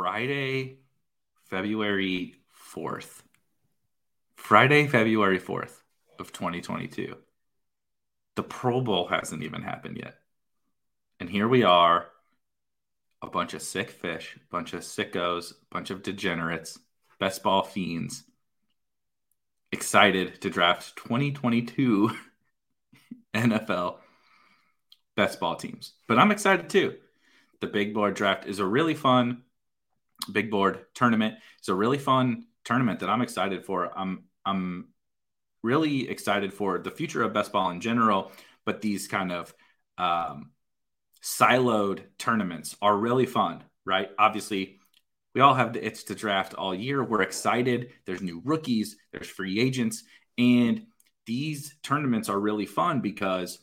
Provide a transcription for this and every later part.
Friday, February 4th. Friday, February 4th of 2022. The Pro Bowl hasn't even happened yet. And here we are, a bunch of sick fish, a bunch of sickos, a bunch of degenerates, best ball fiends, excited to draft 2022 NFL best ball teams. But I'm excited too. The big board draft is a really fun big board tournament. It's a really fun tournament that I'm excited for. I'm I'm really excited for the future of best ball in general, but these kind of um, siloed tournaments are really fun, right? Obviously, we all have the itch to draft all year. We're excited. There's new rookies, there's free agents, and these tournaments are really fun because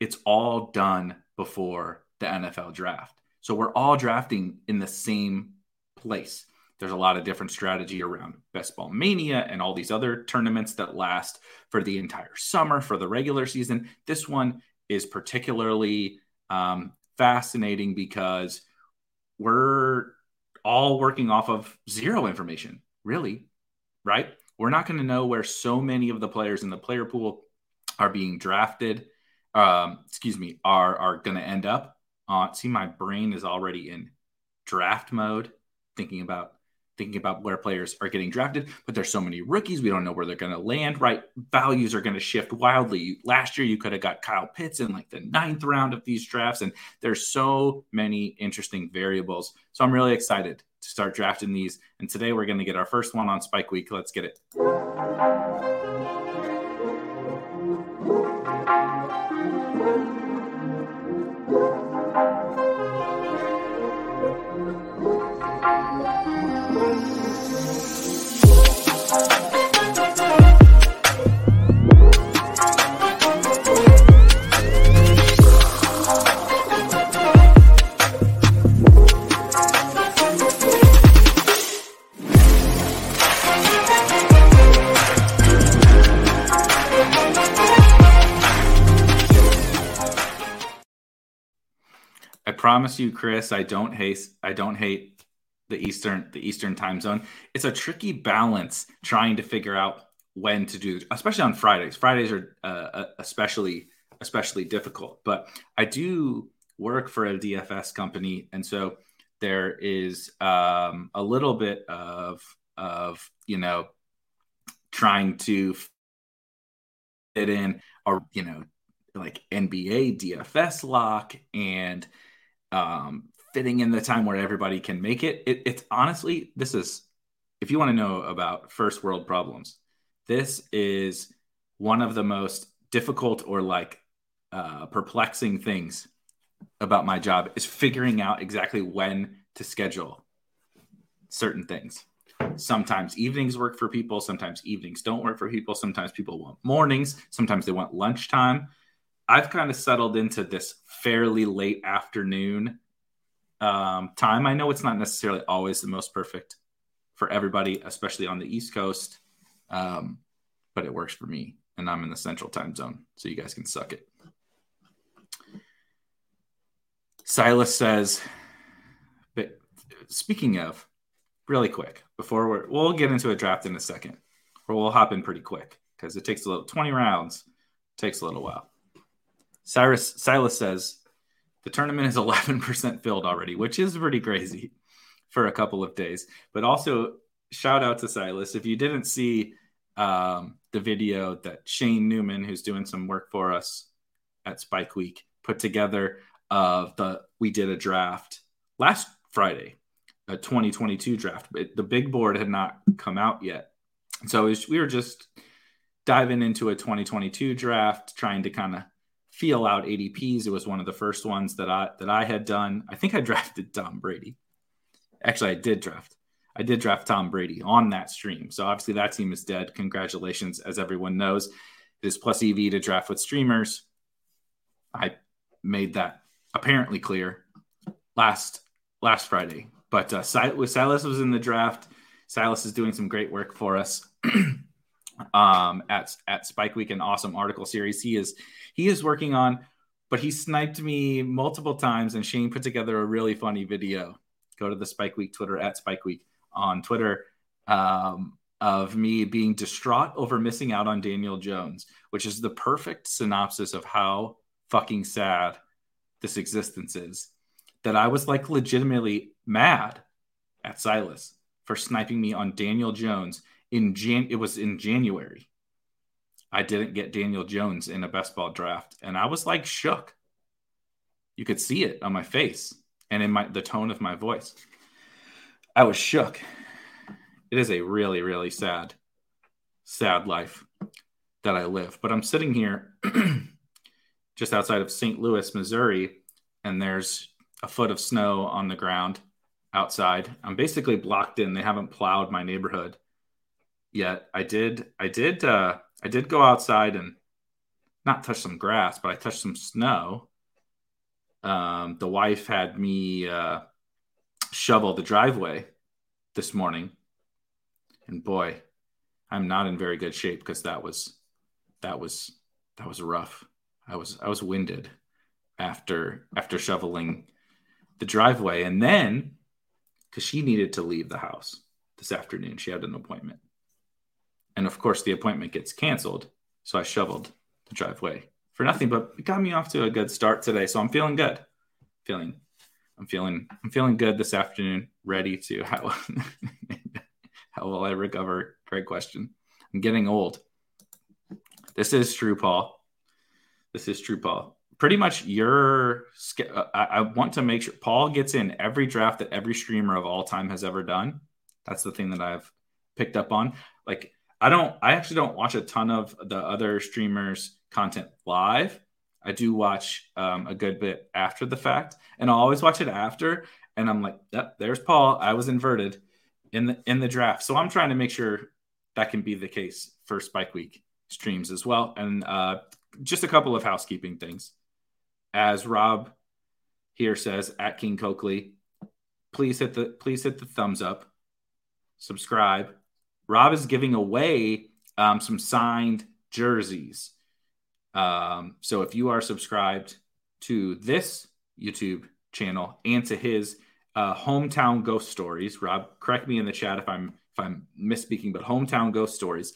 it's all done before the NFL draft. So we're all drafting in the same place. There's a lot of different strategy around Best Ball Mania and all these other tournaments that last for the entire summer for the regular season. This one is particularly um, fascinating because we're all working off of zero information, really, right? We're not going to know where so many of the players in the player pool are being drafted. Um, excuse me, are are going to end up. Uh, see, my brain is already in draft mode, thinking about thinking about where players are getting drafted, but there's so many rookies. We don't know where they're going to land, right? Values are going to shift wildly. Last year, you could have got Kyle Pitts in like the ninth round of these drafts, and there's so many interesting variables. So I'm really excited to start drafting these. And today, we're going to get our first one on Spike Week. Let's get it. Promise you, Chris, I don't hate I don't hate the Eastern the Eastern time zone. It's a tricky balance trying to figure out when to do, especially on Fridays. Fridays are uh, uh especially especially difficult. But I do work for a DFS company, and so there is um, a little bit of of you know trying to fit in or you know like NBA DFS lock and um, fitting in the time where everybody can make it. it. It's honestly, this is, if you want to know about first world problems, this is one of the most difficult or like uh, perplexing things about my job is figuring out exactly when to schedule certain things. Sometimes evenings work for people. Sometimes evenings don't work for people. Sometimes people want mornings. Sometimes they want lunchtime. I've kind of settled into this fairly late afternoon um, time. I know it's not necessarily always the most perfect for everybody, especially on the East Coast, um, but it works for me. And I'm in the central time zone, so you guys can suck it. Silas says, but speaking of, really quick, before we're, we'll get into a draft in a second, or we'll hop in pretty quick because it takes a little 20 rounds, takes a little while. Cyrus Silas says the tournament is 11% filled already, which is pretty crazy for a couple of days. But also, shout out to Silas. If you didn't see um, the video that Shane Newman, who's doing some work for us at Spike Week, put together of the we did a draft last Friday, a 2022 draft. But the big board had not come out yet, so was, we were just diving into a 2022 draft, trying to kind of feel out ADPs. It was one of the first ones that I that I had done. I think I drafted Tom Brady. Actually, I did draft. I did draft Tom Brady on that stream. So obviously that team is dead. Congratulations, as everyone knows. It is plus EV to draft with streamers. I made that apparently clear last last Friday. But uh, Silas was in the draft. Silas is doing some great work for us um, at at Spike Week, an awesome article series. He is he is working on, but he sniped me multiple times, and Shane put together a really funny video. Go to the Spike Week Twitter at Spike Week on Twitter um, of me being distraught over missing out on Daniel Jones, which is the perfect synopsis of how fucking sad this existence is. That I was like legitimately mad at Silas for sniping me on Daniel Jones in Jan. It was in January I didn't get Daniel Jones in a best ball draft, and I was like shook. You could see it on my face and in my the tone of my voice. I was shook. It is a really, really sad, sad life that I live. But I'm sitting here just outside of St. Louis, Missouri, and there's a foot of snow on the ground outside. I'm basically blocked in. They haven't plowed my neighborhood yet. I did I did uh I did go outside and not touch some grass, but I touched some snow. Um, the wife had me uh, shovel the driveway this morning, and boy, I'm not in very good shape because that was that was that was rough. I was I was winded after after shoveling the driveway, and then because she needed to leave the house this afternoon, she had an appointment. And of course, the appointment gets canceled. So I shoveled the driveway for nothing, but it got me off to a good start today. So I'm feeling good. Feeling, I'm feeling, I'm feeling good this afternoon. Ready to how how will I recover? Great question. I'm getting old. This is true, Paul. This is true, Paul. Pretty much your. Uh, I, I want to make sure Paul gets in every draft that every streamer of all time has ever done. That's the thing that I've picked up on. Like I don't. I actually don't watch a ton of the other streamers' content live. I do watch um, a good bit after the fact, and I'll always watch it after. And I'm like, yep, there's Paul. I was inverted in the in the draft, so I'm trying to make sure that can be the case for Spike Week streams as well. And uh, just a couple of housekeeping things, as Rob here says at King Coakley, please hit the please hit the thumbs up, subscribe, Rob is giving away um, some signed jerseys. Um, so if you are subscribed to this YouTube channel and to his uh, hometown ghost stories, Rob, correct me in the chat if I'm if I'm misspeaking, but hometown ghost stories.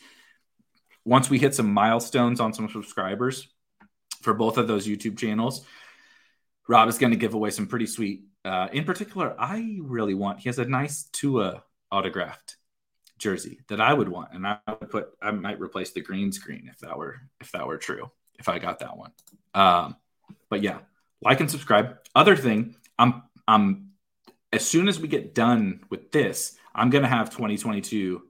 Once we hit some milestones on some subscribers for both of those YouTube channels, Rob is going to give away some pretty sweet. Uh, in particular, I really want. He has a nice Tua autographed jersey that I would want, and I would put I might replace the green screen if that were if that were true if I got that one. Um, but yeah, like and subscribe. Other thing, I'm I'm as soon as we get done with this, I'm gonna have 2022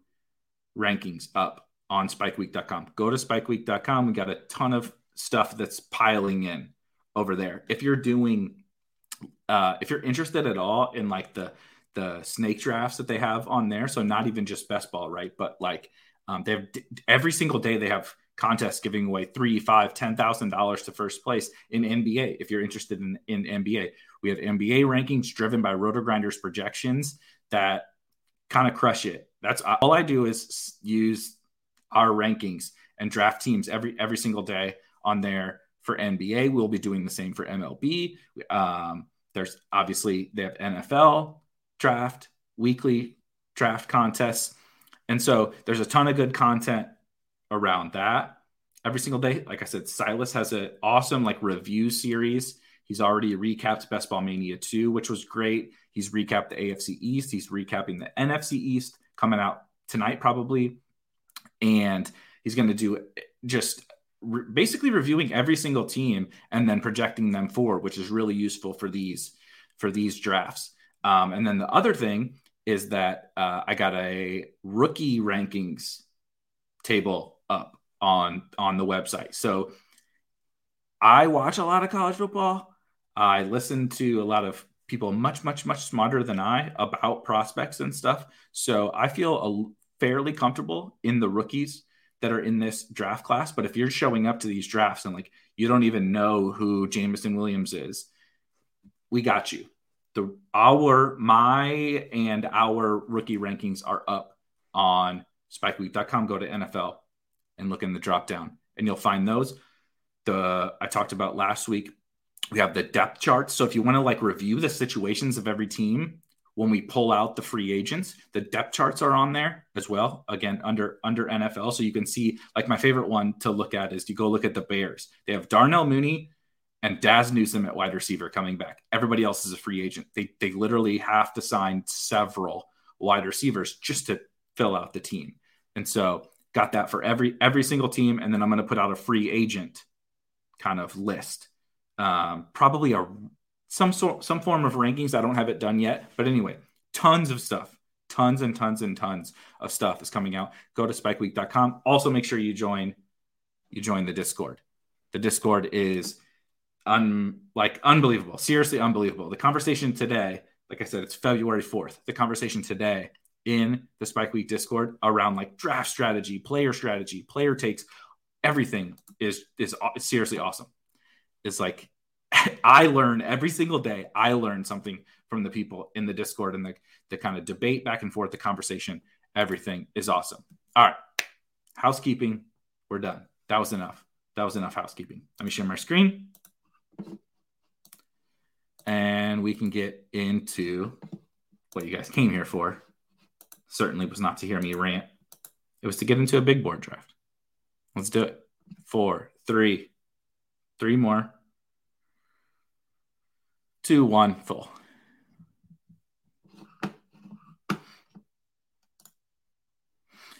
rankings up on spikeweek.com. Go to spikeweek.com. We got a ton of stuff that's piling in over there. If you're doing uh, if you're interested at all in like the the snake drafts that they have on there. So not even just best ball, right? But like um, they have every single day they have contests giving away three, five, ten thousand dollars to first place in NBA. If you're interested in, in NBA, we have NBA rankings driven by RotoGrinders projections that kind of crush it. That's all I do is use our rankings and draft teams every every single day on there for NBA. We'll be doing the same for MLB. Um, there's obviously they have NFL draft, weekly draft contests. And so there's a ton of good content around that every single day. Like I said, Silas has an awesome like review series. He's already recapped Best Ball Mania 2, which was great. He's recapped the AFC East. He's recapping the NFC East coming out tonight, probably. And he's going to do just re- basically reviewing every single team and then projecting them forward, which is really useful for these for these drafts. Um, and then the other thing is that uh, I got a rookie rankings table up on on the website. So I watch a lot of college football. I listen to a lot of people much much much smarter than I about prospects and stuff. So I feel a, fairly comfortable in the rookies that are in this draft class. But if you're showing up to these drafts and like you don't even know who Jameson Williams is, we got you. The our my and our rookie rankings are up on spikeweek.com. Go to NFL and look in the drop down, and you'll find those. The I talked about last week. We have the depth charts. So if you want to like review the situations of every team, when we pull out the free agents the depth charts are on there as well again under under nfl so you can see like my favorite one to look at is you go look at the bears they have darnell mooney and dazz newsome at wide receiver coming back everybody else is a free agent they, they literally have to sign several wide receivers just to fill out the team and so got that for every every single team and then i'm going to put out a free agent kind of list um, probably a some sort some form of rankings. I don't have it done yet, but anyway, tons of stuff, tons and tons and tons of stuff is coming out. Go to spikeweek.com. Also, make sure you join you join the Discord. The Discord is un like unbelievable, seriously unbelievable. The conversation today, like I said, it's February fourth. The conversation today in the Spike Week Discord around like draft strategy, player strategy, player takes, everything is is seriously awesome. It's like I learn every single day. I learn something from the people in the Discord and the, the kind of debate back and forth, the conversation. Everything is awesome. All right. Housekeeping. We're done. That was enough. That was enough housekeeping. Let me share my screen. And we can get into what you guys came here for. Certainly was not to hear me rant. It was to get into a big board draft. Let's do it. Four, three, three more two, one, full.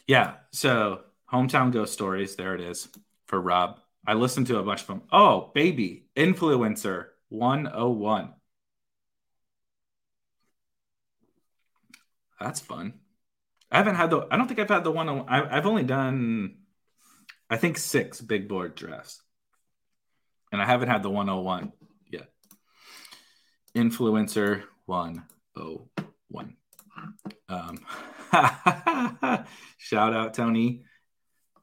Yeah. So hometown ghost stories. There it is for Rob. I listened to a bunch of them. Oh, baby, influencer 101. That's fun. I haven't had the. I don't think I've had the one. I, I've only done, I think six big board drafts, and I haven't had the 101 yet. influencer 101. Um, shout out Tony,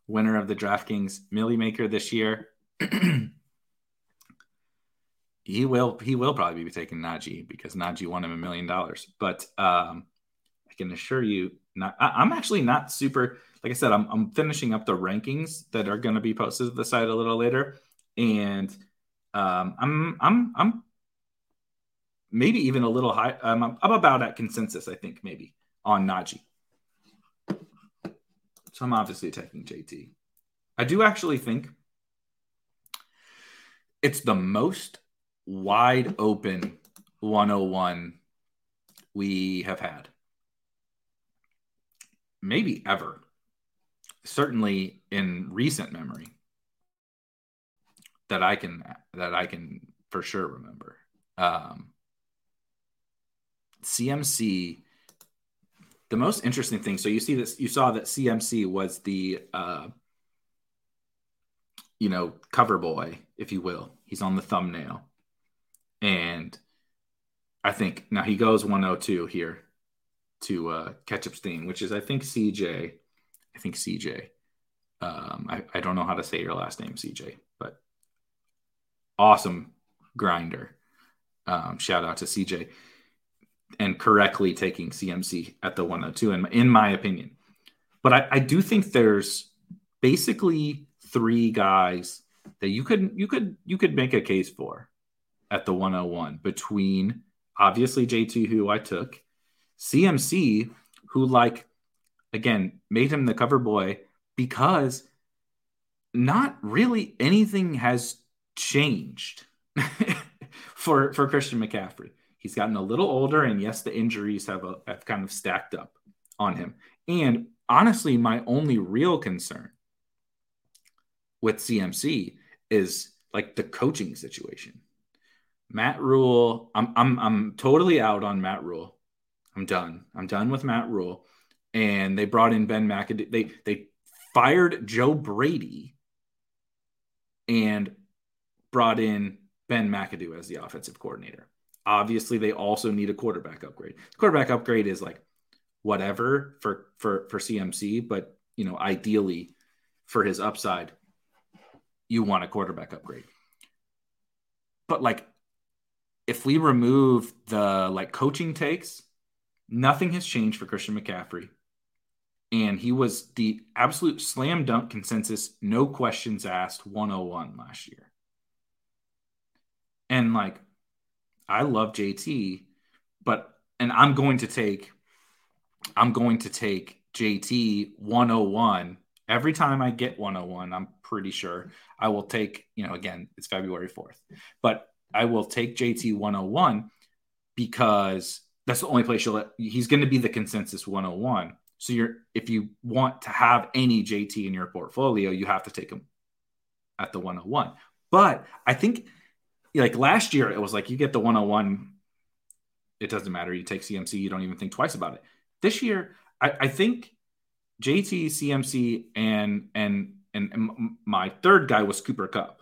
winner of the DraftKings Milly Maker this year. he will he will probably be taking Najee because Najee won him a million dollars. But um, I can assure you, not I, am actually not super. Like I said, I'm I'm finishing up the rankings that are going to be posted to the site a little later, and um, I'm I'm I'm maybe even a little high. Um, I'm about at consensus, I think, maybe on Najee. So I'm obviously taking JT. I do actually think it's the most wide open 101 we have had. Maybe ever. Certainly in recent memory that I can that I can for sure remember. Um, CMC, the most interesting thing. So you see this, you saw that CMC was the, uh, you know, cover boy, if you will. He's on the thumbnail, and I think now he goes 102 here. to uh, ketchup stain, which is I think CJ. I think CJ. Um, I, I don't know how to say your last name, CJ, but awesome grinder. Um, shout out to CJ and correctly taking CMC at the 102, in, in my opinion. But I, I do think there's basically three guys that you could you could you could make a case for at the 101 between obviously JT who I took, CMC who like again made him the cover boy because not really anything has changed for for Christian McCaffrey. He's gotten a little older, and yes, the injuries have a, have kind of stacked up on him. And honestly, my only real concern with CMC is like the coaching situation. Matt Rhule, I'm I'm I'm totally out on Matt Rhule. I'm done. I'm done with Matt Rhule. And they brought in Ben McAdoo. They they fired Joe Brady and brought in Ben McAdoo as the offensive coordinator. Obviously, they also need a quarterback upgrade. Quarterback upgrade is like whatever for for for CMC, but you know, ideally for his upside, you want a quarterback upgrade. But like if we remove the like coaching takes, nothing has changed for Christian McCaffrey. And he was the absolute slam dunk consensus, no questions asked 101 last year. And like I love JT, but and I'm going to take I'm going to take JT 101 every time I get 101. I'm pretty sure I will take, you know, again, it's February 4th, but I will take JT 101 because that's the only place you'll let, he's going to be the consensus 101. So you're if you want to have any JT in your portfolio, you have to take him at the 101. But I think like last year, it was like you get the 101, it doesn't matter. You take CMC, you don't even think twice about it. This year, I, I think JT, CMC, and and and, and my third guy was Cooper Kupp.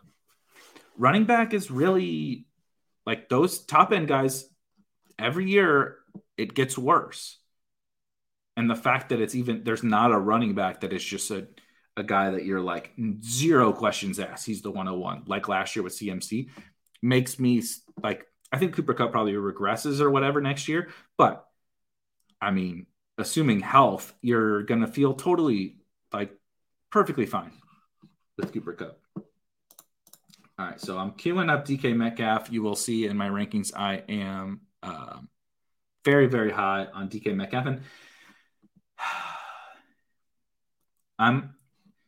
Running back is really like those top end guys. Every year, it gets worse. And the fact that it's even there's not a running back that is just a a guy that you're like zero questions asked. He's the 101, like last year with CMC makes me like I think Cooper Kupp probably regresses or whatever next year, but I mean, assuming health, you're gonna feel totally like perfectly fine with Cooper Kupp. All right, so I'm queuing up DK Metcalf. You will see in my rankings, I am um, very, very high on DK Metcalf, and I'm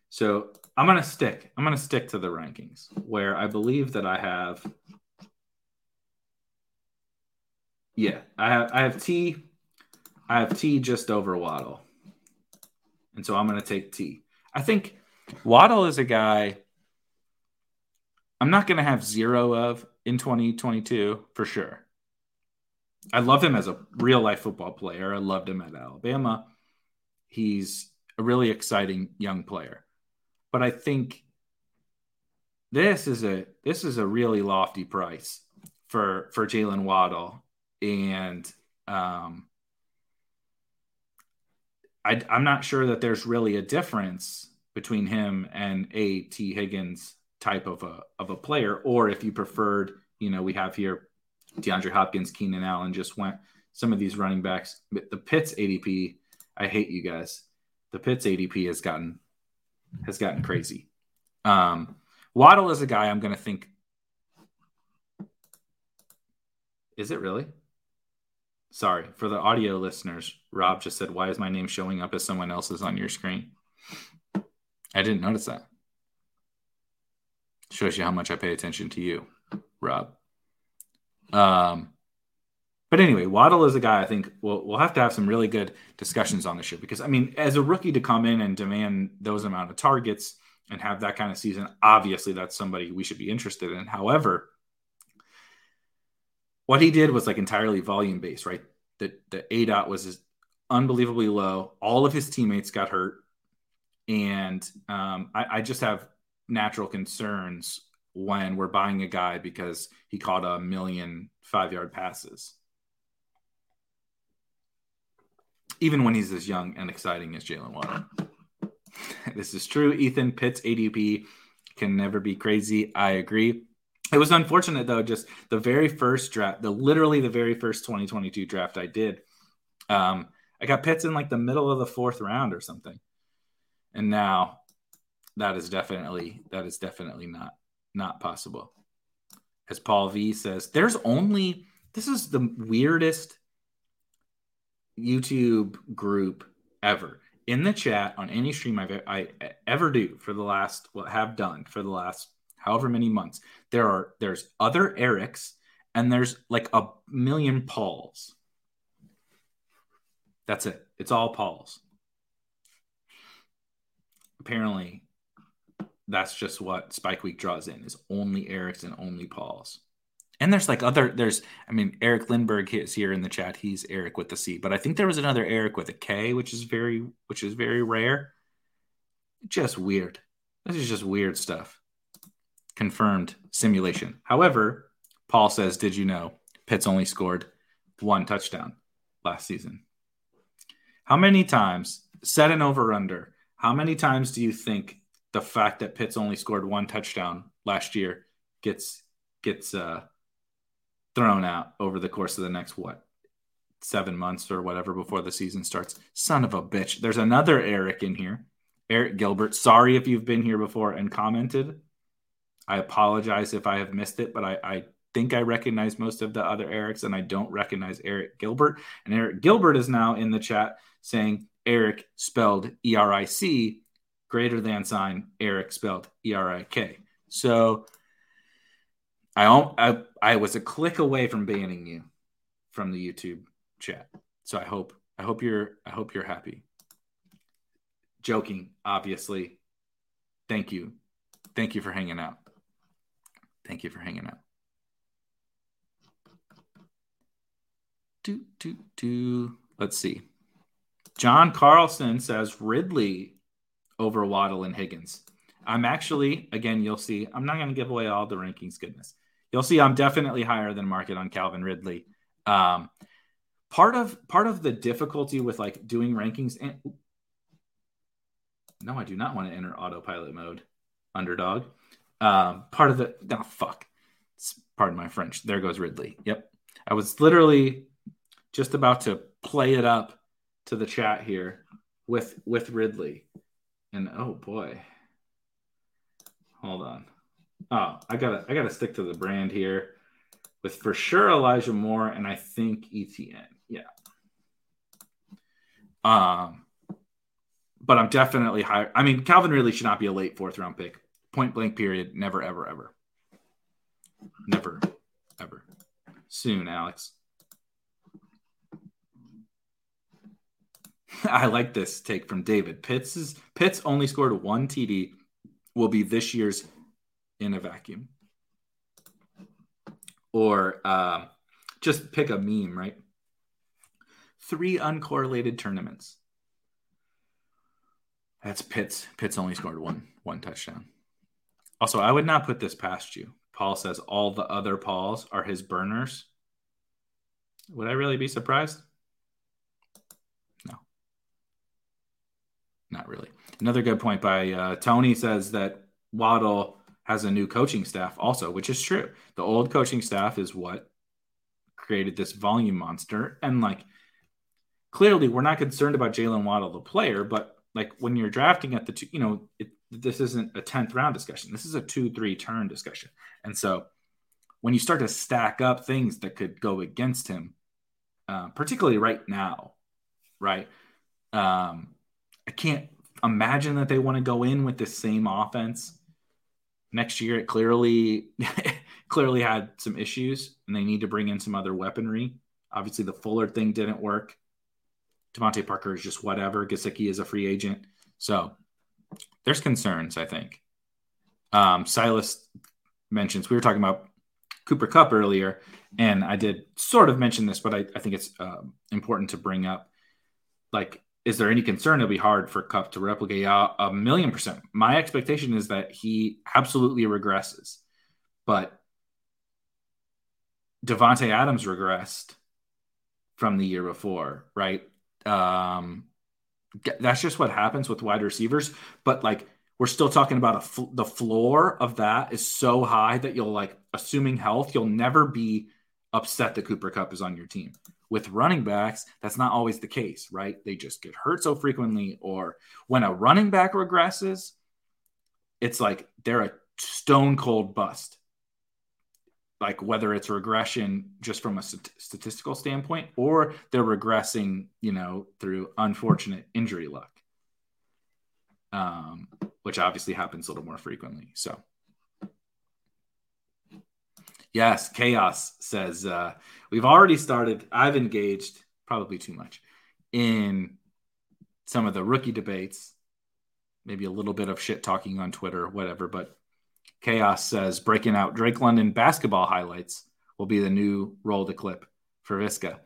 so I'm gonna stick. I'm gonna stick to the rankings where I believe that I have. Yeah, I have I have T. I have T just over Waddle, and so I'm gonna take T. I think Waddle is a guy. I'm not gonna have zero of in 2022 for sure. I love him as a real life football player. I loved him at Alabama. He's a really exciting young player but I think this is a this is a really lofty price for for Jalen Waddle, and um, I, I'm not sure that there's really a difference between him and a Tee Higgins type of a of a player, or if you preferred, you know, we have here DeAndre Hopkins, Keenan Allen just went some of these running backs. The Pitts ADP, I hate you guys. The Pitts ADP has gotten has gotten crazy. Um, Waddle is a guy I'm going to think. Is it really? Sorry for the audio listeners. Rob just said, "Why is my name showing up as someone else's on your screen?" I didn't notice that. Shows you how much I pay attention to you, Rob. Um, but anyway, Waddle is a guy I think we'll, we'll have to have some really good discussions on the show because I mean, as a rookie to come in and demand those amount of targets and have that kind of season, obviously that's somebody we should be interested in. However, what he did was like entirely volume based, right? The the A dot was unbelievably low. All of his teammates got hurt, and um, I, I just have natural concerns when we're buying a guy because he caught a million five yard passes. Even when he's as young and exciting as Jalen Waddle. this is true. Ethan Pitts ADP can never be crazy. I agree. It was unfortunate though, just the very first draft, the literally the very first 2022 draft I did. Um, I got Pitts in like the middle of the fourth round or something. And now that is definitely that is definitely not not possible. As Paul V says, there's only this is the weirdest YouTube group ever. In the chat on any stream I've I ever do for the last what well, have done for the last however many months, there are there's other Erics and there's like a million Pauls. That's it. It's all Pauls. Apparently, that's just what Spike Week draws in is only Erics and only Pauls. And there's like other there's I mean Eric Lindbergh is here in the chat. He's Eric with the C, but I think there was another Eric with a K, which is very which is very rare. Just weird. This is just weird stuff. Confirmed simulation. However, Paul says, "Did you know Pitts only scored one touchdown last season?" How many times set an over under? How many times do you think the fact that Pitts only scored one touchdown last year gets gets uh, thrown out over the course of the next what seven months or whatever before the season starts. Son of a bitch. There's another Eric in here. Eric Gilbert. Sorry if you've been here before and commented. I apologize if I have missed it, but I, I think I recognize most of the other Erics and I don't recognize Eric Gilbert. And Eric Gilbert is now in the chat saying Eric spelled E R I C greater than sign Eric spelled E R I K. So I, I I was a click away from banning you from the YouTube chat. So I hope I hope you're I hope you're happy. Joking, obviously. Thank you. Thank you for hanging out. Thank you for hanging out. Do do do. Let's see. John Carlson says Ridley over Waddle and Higgins. I'm actually, again, you'll see, I'm not going to give away all the rankings goodness. You'll see I'm definitely higher than market on Calvin Ridley. Um, part of part of the difficulty with like doing rankings and no, I do not want to enter autopilot mode. Underdog. Um, part of the oh fuck. Pardon my French. There goes Ridley. Yep. I was literally just about to play it up to the chat here with with Ridley. And oh boy. Hold on. Oh, I gotta I gotta stick to the brand here with for sure Elijah Moore and I think ETN. Yeah. Um but I'm definitely higher. I mean, Calvin really should not be a late fourth round pick. Point blank period. Never, ever, ever. Never, ever. Soon, Alex. I like this take from David. Pitts is Pitts only scored one TD. Will be this year's in a vacuum. Or uh, just pick a meme, right? Three uncorrelated tournaments. That's Pitts. Pitts only scored one one touchdown. Also, I would not put this past you. Paul says all the other Pauls are his burners. Would I really be surprised? Not really. Another good point by uh, Tony says that Waddle has a new coaching staff also, which is true. The old coaching staff is what created this volume monster. And like, clearly, we're not concerned about Jalen Waddle, the player, but like when you're drafting at the two, you know, it, this isn't a 10th round discussion. This is a two, three turn discussion. And so when you start to stack up things that could go against him, uh, particularly right now, right? Um, I can't imagine that they want to go in with the same offense next year. It clearly clearly had some issues, and they need to bring in some other weaponry. Obviously, the Fuller thing didn't work. DeVante Parker is just whatever. Gesicki is a free agent, so there's concerns. I think. Um, Silas mentions we were talking about Cooper Kupp earlier, and I did sort of mention this, but I, I think it's uh, important to bring up. Like is there any concern it'll be hard for Kupp to replicate? Uh, a million percent. My expectation is that he absolutely regresses, but Davante Adams regressed from the year before, right? Um, that's just what happens with wide receivers. But like we're still talking about a fl- the floor of that is so high that you'll like assuming health, you'll never be upset that Cooper Kupp is on your team. With running backs, that's not always the case, right? They just get hurt so frequently, or when a running back regresses, it's like they're a stone cold bust like whether it's regression just from a st- statistical standpoint or they're regressing, you know, through unfortunate injury luck, um, which obviously happens a little more frequently. So, yes, chaos says uh, we've already started. I've engaged probably too much in some of the rookie debates, maybe a little bit of shit talking on Twitter, whatever, but Chaos says breaking out Drake London basketball highlights will be the new roll to clip for Visca.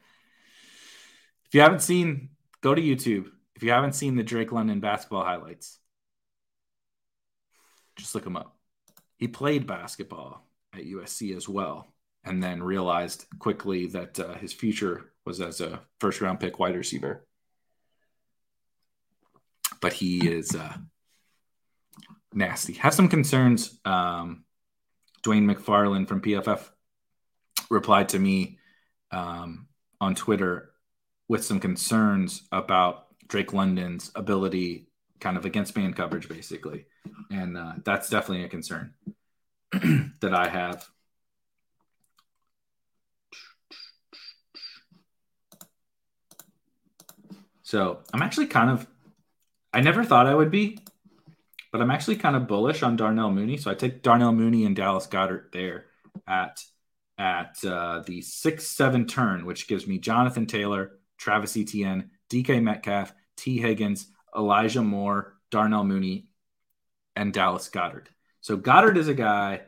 If you haven't seen, go to YouTube. If you haven't seen the Drake London basketball highlights, just look him up. He played basketball at USC as well, and then realized quickly that uh, his future was as a first round pick wide receiver. But he is uh, nasty. Have some concerns. Um, Dwain McFarland from PFF replied to me um, on Twitter with some concerns about Drake London's ability kind of against man coverage, basically. And uh, that's definitely a concern that I have. So I'm actually kind of, I never thought I would be, but I'm actually kind of bullish on Darnell Mooney. So I take Darnell Mooney and Dallas Goedert there at at uh, the six seven turn, which gives me Jonathan Taylor, Travis Etienne, DK Metcalf, Tee Higgins, Elijah Moore, Darnell Mooney, and Dallas Goedert. So Goedert is a guy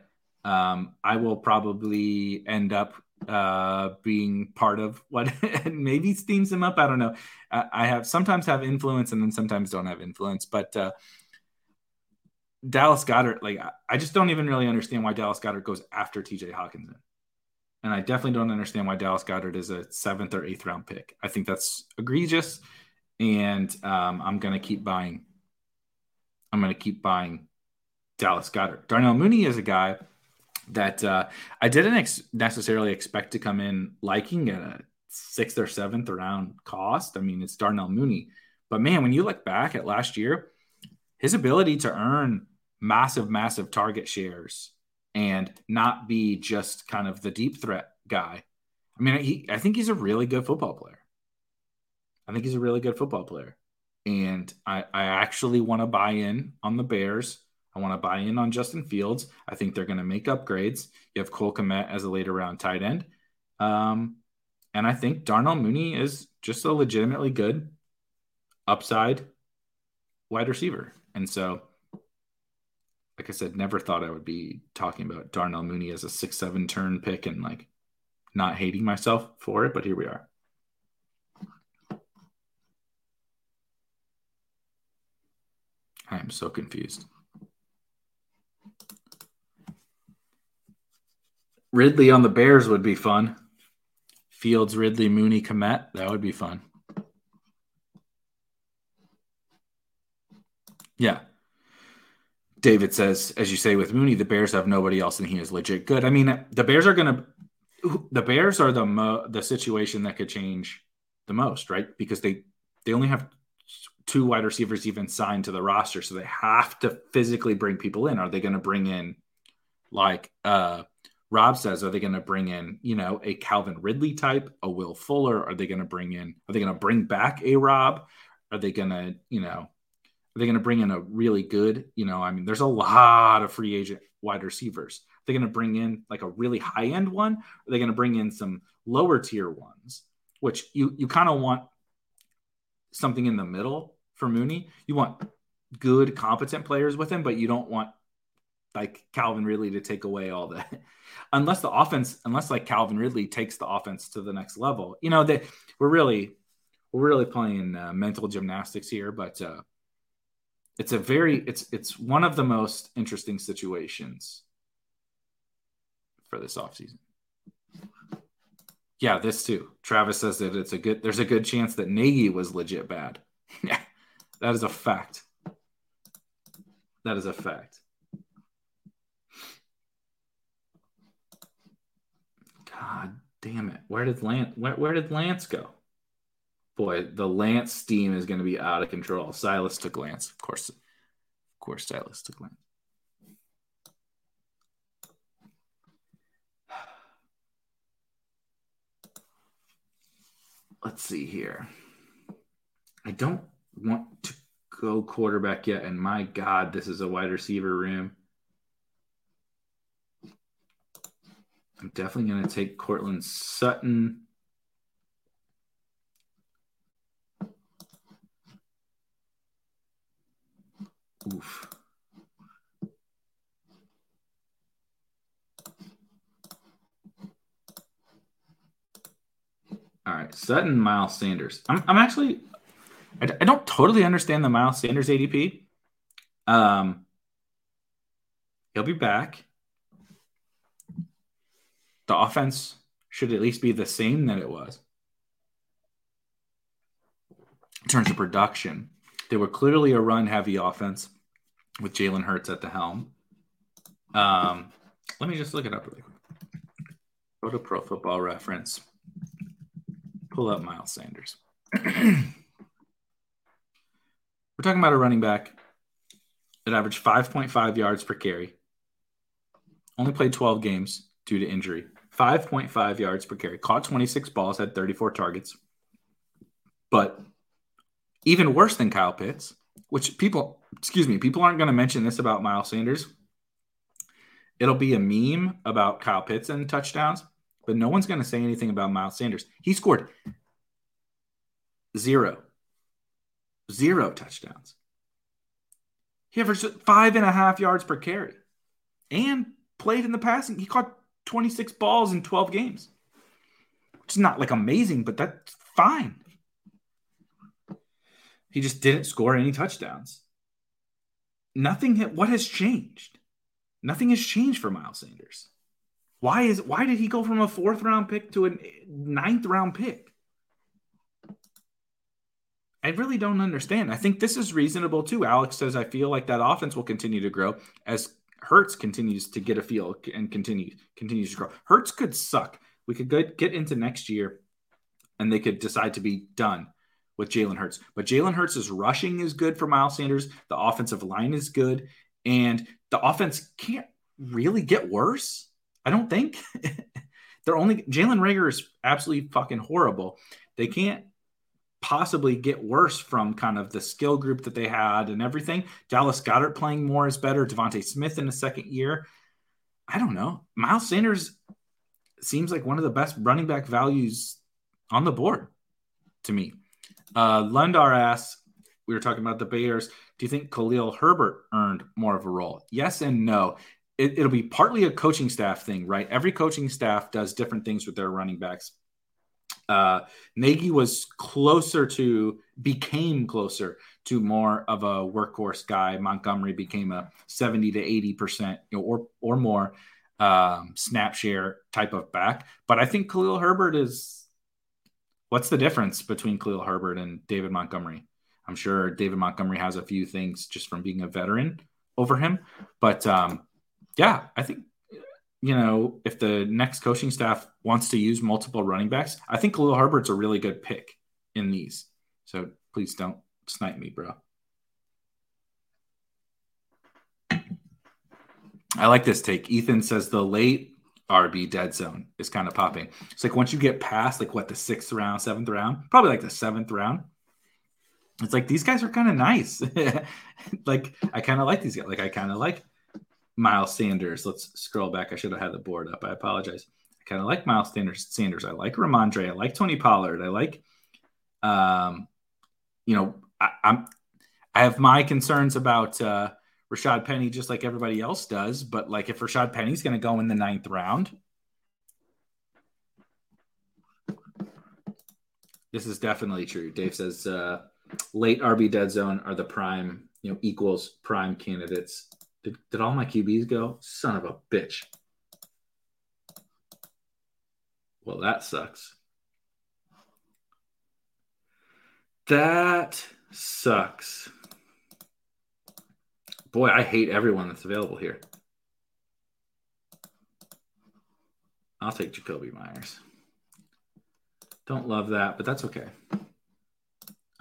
um, I will probably end up uh, being part of what maybe steams him up. I don't know. I, I, have sometimes have influence and then sometimes don't have influence, but uh, Dallas Goedert, like I just don't even really understand why Dallas Goedert goes after TJ Hockenson. And I definitely don't understand why Dallas Goedert is a seventh or eighth round pick. I think that's egregious. And um, I'm going to keep buying. I'm going to keep buying Dallas Goedert. Darnell Mooney is a guy that uh, I didn't ex- necessarily expect to come in liking at a sixth or seventh round cost. I mean, it's Darnell Mooney. But man, when you look back at last year, his ability to earn massive, massive target shares and not be just kind of the deep threat guy. I mean, he, I think he's a really good football player. I think he's a really good football player. And I, I actually want to buy in on the Bears. I want to buy in on Justin Fields. I think they're going to make upgrades. You have Cole Kmet as a later round tight end. Um, and I think Darnell Mooney is just a legitimately good upside wide receiver. And so, like I said, never thought I would be talking about Darnell Mooney as a six, seven turn pick and like not hating myself for it, but here we are. I am so confused. Ridley on the Bears would be fun. Fields, Ridley, Mooney, Kmet. That would be fun. Yeah. David says, as you say with Mooney, the Bears have nobody else, and he is legit good. I mean, the Bears are going to. The Bears are the mo- the situation that could change the most, right? Because they they only have two wide receivers even signed to the roster, so they have to physically bring people in. Are they going to bring in, like uh, Rob says, are they going to bring in, you know, a Calvin Ridley type, a Will Fuller? Are they going to bring in? Are they going to bring back a Rob? Are they going to, you know, are they going to bring in a really good, you know, I mean, there's a lot of free agent wide receivers. Are they going to bring in like a really high end one? Are they going to bring in some lower tier ones, which you, you kind of want something in the middle for Mooney? You want good, competent players with him, but you don't want like Calvin Ridley to take away all the unless the offense unless like Calvin Ridley takes the offense to the next level. You know that we're really we're really playing uh, mental gymnastics here, but uh, it's a very it's it's one of the most interesting situations for this offseason. Yeah, this too. Travis says that it's a good. There's a good chance that Nagy was legit bad. Yeah, that is a fact. That is a fact. God damn it! Where did Lance? Where, where did Lance go? Boy, the Lance steam is going to be out of control. Silas took Lance, of course. Of course, Silas took Lance. let's see here. I don't want to go quarterback yet, and my God, this is a wide receiver room. I'm definitely going to take Courtland Sutton. Oof. All right, Sutton, Miles Sanders. I'm, I'm actually, I, I don't totally understand the Miles Sanders ADP. Um, he'll be back. The offense should at least be the same that it was in terms of production. They were clearly a run-heavy offense with Jalen Hurts at the helm. Um, let me just look it up really quick. Go to Pro Football Reference pull up Miles Sanders. We're talking about a running back that averaged 5.5 yards per carry. Only played 12 games due to injury. 5.5 yards per carry. Caught 26 balls, had 34 targets. But even worse than Kyle Pitts, which people, excuse me, people aren't going to mention this about Miles Sanders. It'll be a meme about Kyle Pitts and touchdowns but no one's going to say anything about Miles Sanders. He scored zero, zero touchdowns. He averaged five and a half yards per carry and played in the passing. He caught 26 balls in 12 games, is not like amazing, but that's fine. He just didn't score any touchdowns. Nothing, what has changed? Nothing has changed for Miles Sanders. Why is why did he go from a fourth round pick to a ninth round pick? I really don't understand. I think this is reasonable too. Alex says I feel like that offense will continue to grow as Hurts continues to get a feel and continue continues to grow. Hurts could suck. We could get, get into next year and they could decide to be done with Jalen Hurts. But Jalen Hurts' rushing is good for Miles Sanders. The offensive line is good. And the offense can't really get worse. I don't think they're only Jalen Reagor is absolutely fucking horrible. They can't possibly get worse from kind of the skill group that they had and everything. Dallas Goedert playing more is better. DeVonta Smith in the second year. I don't know. Miles Sanders seems like one of the best running back values on the board to me. Uh, Lundar asks, we were talking about the Bears. Do you think Khalil Herbert earned more of a role? Yes and no it, will be partly a coaching staff thing, right? Every coaching staff does different things with their running backs. Uh, Nagy was closer to, became closer to more of a workhorse guy. Montgomery became a 70 to 80%, you know, or, or more um, snap share type of back. But I think Khalil Herbert is, what's the difference between Khalil Herbert and David Montgomery? I'm sure David Montgomery has a few things just from being a veteran over him, but um, yeah, I think you know if the next coaching staff wants to use multiple running backs, I think Khalil Herbert's a really good pick in these. So please don't snipe me, bro. I like this take. Ethan says the late RB dead zone is kind of popping. It's like once you get past like what the sixth round, seventh round, probably like the seventh round. It's like these guys are kind of nice. like I kind of like these guys. Like I kind of like Miles Sanders. Let's scroll back. I should have had the board up. I apologize. I kind of like Miles Sanders. Sanders. I like Rhamondre. I like Tony Pollard. I like, um, you know, I, am I have my concerns about uh, Rashad Penny, just like everybody else does. But like, if Rashad Penny's going to go in the ninth round, this is definitely true. Dave says uh, late RB dead zone are the prime, you know, equals prime candidates did, did all my QBs go? Son of a bitch. Well, that sucks. That sucks. Boy, I hate everyone that's available here. I'll take Jakobi Meyers. Don't love that, but that's okay.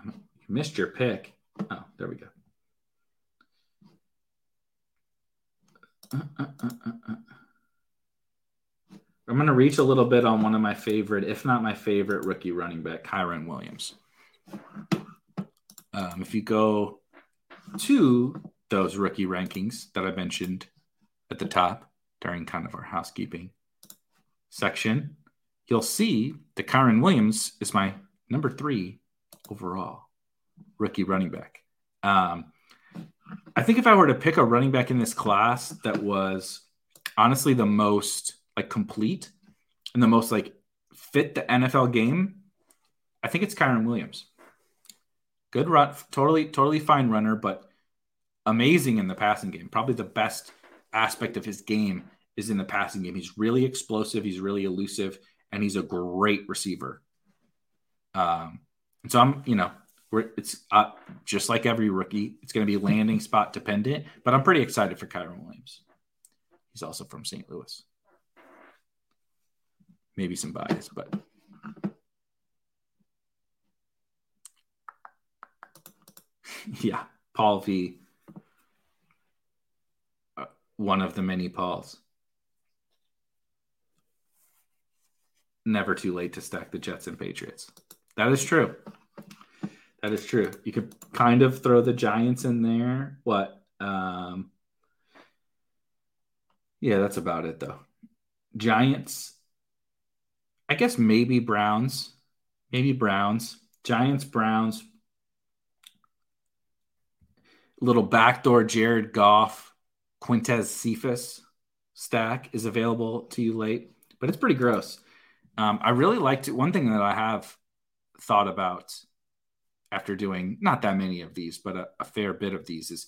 You missed your pick. Oh, there we go. Uh, uh, uh, I'm going to reach a little bit on one of my favorite, if not my favorite, rookie running back, Kyren Williams. Um, if you go to those rookie rankings that I mentioned at the top during kind of our housekeeping section, you'll see that Kyren Williams is my number three overall rookie running back. Um, I think if I were to pick a running back in this class that was honestly the most like complete and the most like fit the NFL game, I think it's Kyren Williams. Good run, totally, totally fine runner, but amazing in the passing game. Probably the best aspect of his game is in the passing game. He's really explosive, he's really elusive, and he's a great receiver. Um, and so I'm, you know, it's uh, just like every rookie. It's going to be landing spot dependent, but I'm pretty excited for Kyren Williams. He's also from St. Louis. Maybe some bias, but yeah, Paul V. Uh, one of the many Pauls. Never too late to stack the Jets and Patriots. That is true. That is true. You could kind of throw the Giants in there. What? Um, yeah, that's about it though. Giants. I guess maybe Browns. Maybe Browns. Giants, Browns. Little backdoor Jared Goff, Quintez Cephus stack is available to you late, but it's pretty gross. Um, I really liked it. One thing that I have thought about after doing not that many of these, but a, a fair bit of these, is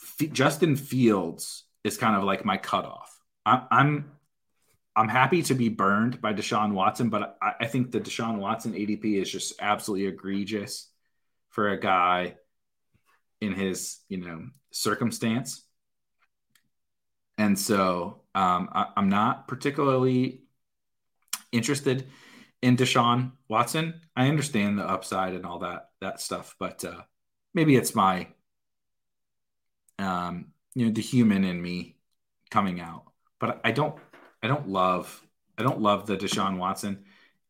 F- Justin Fields is kind of like my cutoff. I, I'm I'm happy to be burned by Deshaun Watson, but I, I think the Deshaun Watson ADP is just absolutely egregious for a guy in his you know circumstance. And so um, I, I'm not particularly interested in Deshaun Watson. I understand the upside and all that that stuff, but uh, maybe it's my um, you know the human in me coming out. But I don't I don't love I don't love the Deshaun Watson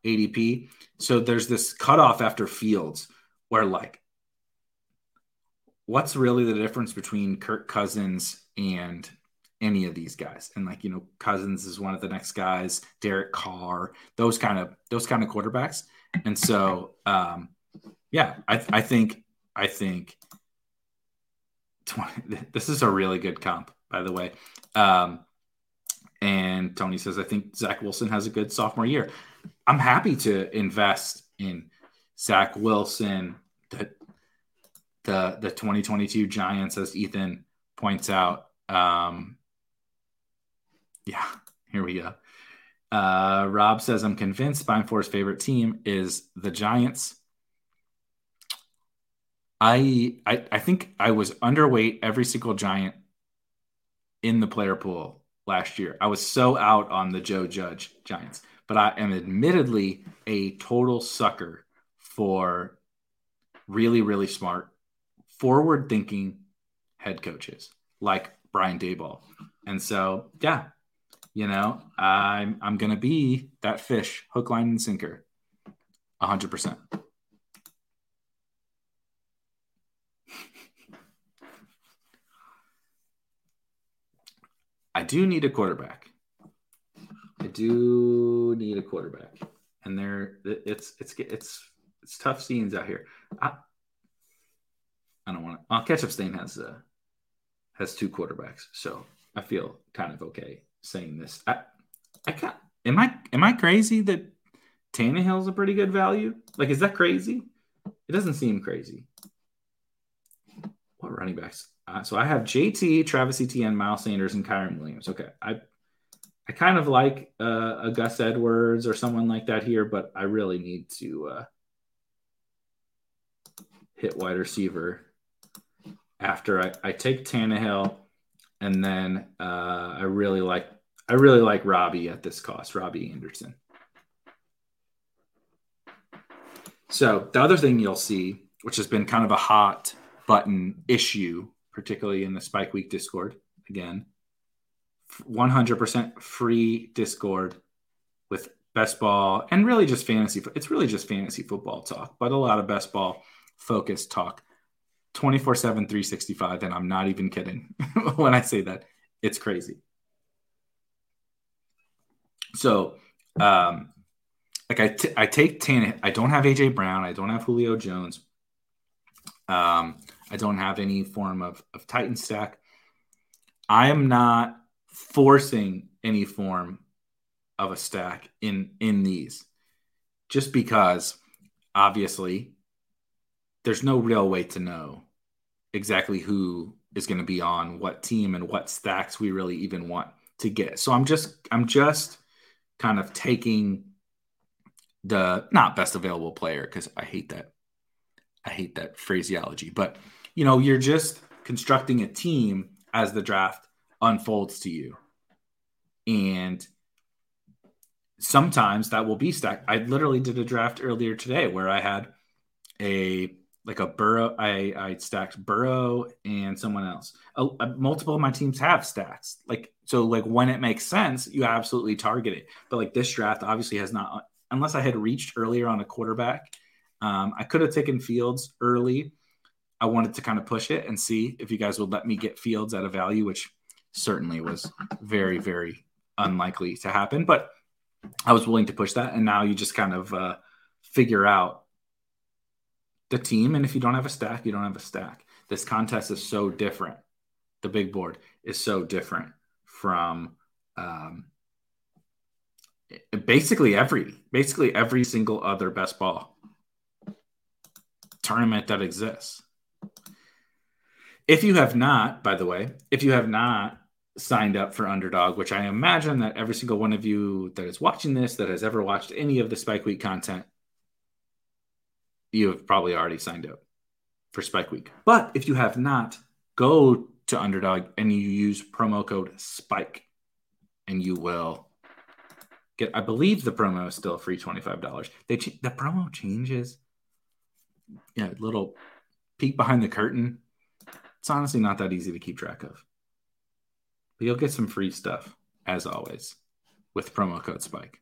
ADP. So there's this cutoff after Fields where like what's really the difference between Kirk Cousins and any of these guys. And like, you know, Cousins is one of the next guys, Derek Carr, those kind of those kind of quarterbacks. And so um yeah, I I think I think 20, this is a really good comp, by the way. Um and Tony says, I think Zach Wilson has a good sophomore year. I'm happy to invest in Zach Wilson, the the the 2022 Giants, as Ethan points out. Um, yeah, here we go. Uh, Rob says, I'm convinced Spine Four's favorite team is the Giants. I, I I think I was underweight every single Giant in the player pool last year. I was so out on the Joe Judge Giants, but I am admittedly a total sucker for really, really smart, forward thinking head coaches like Brian Daboll. And so, yeah, you know, I'm I'm gonna be that fish, hook, line, and sinker, hundred percent. I do need a quarterback. I do need a quarterback, and there it's it's it's it's tough scenes out here. I I don't want to. Ketchup Stain has uh has two quarterbacks, so I feel kind of okay saying this. I, I can't. Am I am I crazy that Tannehill's a pretty good value? Like, is that crazy? It doesn't seem crazy. What running backs? Uh, so I have JT, Travis Etienne, Miles Sanders, and Kyren Williams. Okay, I I kind of like uh, a Gus Edwards or someone like that here, but I really need to uh, hit wide receiver after I, I take Tannehill, and then uh, I really like I really like Robbie at this cost, Robbie Anderson. So the other thing you'll see, which has been kind of a hot button issue, particularly in the Spike Week Discord, again, 100% free Discord with best ball and really just fantasy. It's really just fantasy football talk, but a lot of best ball focused talk 24 7, 365. And I'm not even kidding when I say that. It's crazy. So, um, like I, t- I take Tana. I don't have AJ Brown. I don't have Julio Jones. Um, I don't have any form of, of Titan stack. I am not forcing any form of a stack in in these just because obviously there's no real way to know exactly who is going to be on what team and what stacks we really even want to get so i'm just i'm just kind of taking the not best available player because i hate that i hate that phraseology but you know you're just constructing a team as the draft unfolds to you. And sometimes that will be stacked. I literally did a draft earlier today where I had a like a Burrow. I I stacked Burrow and someone else. A, a, multiple of my teams have stacks. Like so, like when it makes sense, you absolutely target it. But like this draft obviously has not, unless I had reached earlier on a quarterback. Um, I could have taken Fields early. I wanted to kind of push it and see if you guys would let me get Fields at a value, which certainly was very, very unlikely to happen. But I was willing to push that. And now you just kind of uh, figure out the team. And if you don't have a stack, you don't have a stack. This contest is so different. The big board is so different from um, basically every basically every single other best ball tournament that exists. If you have not, by the way, if you have not signed up for Underdog, which I imagine that every single one of you that is watching this, that has ever watched any of the Spike Week content, you have probably already signed up for Spike Week. But if you have not, go to Underdog and you use promo code SPIKE and you will get, I believe the promo is still free $25. They, the promo changes. Yeah, little peek behind the curtain it's honestly not that easy to keep track of. But you'll get some free stuff, as always, with promo code Spike.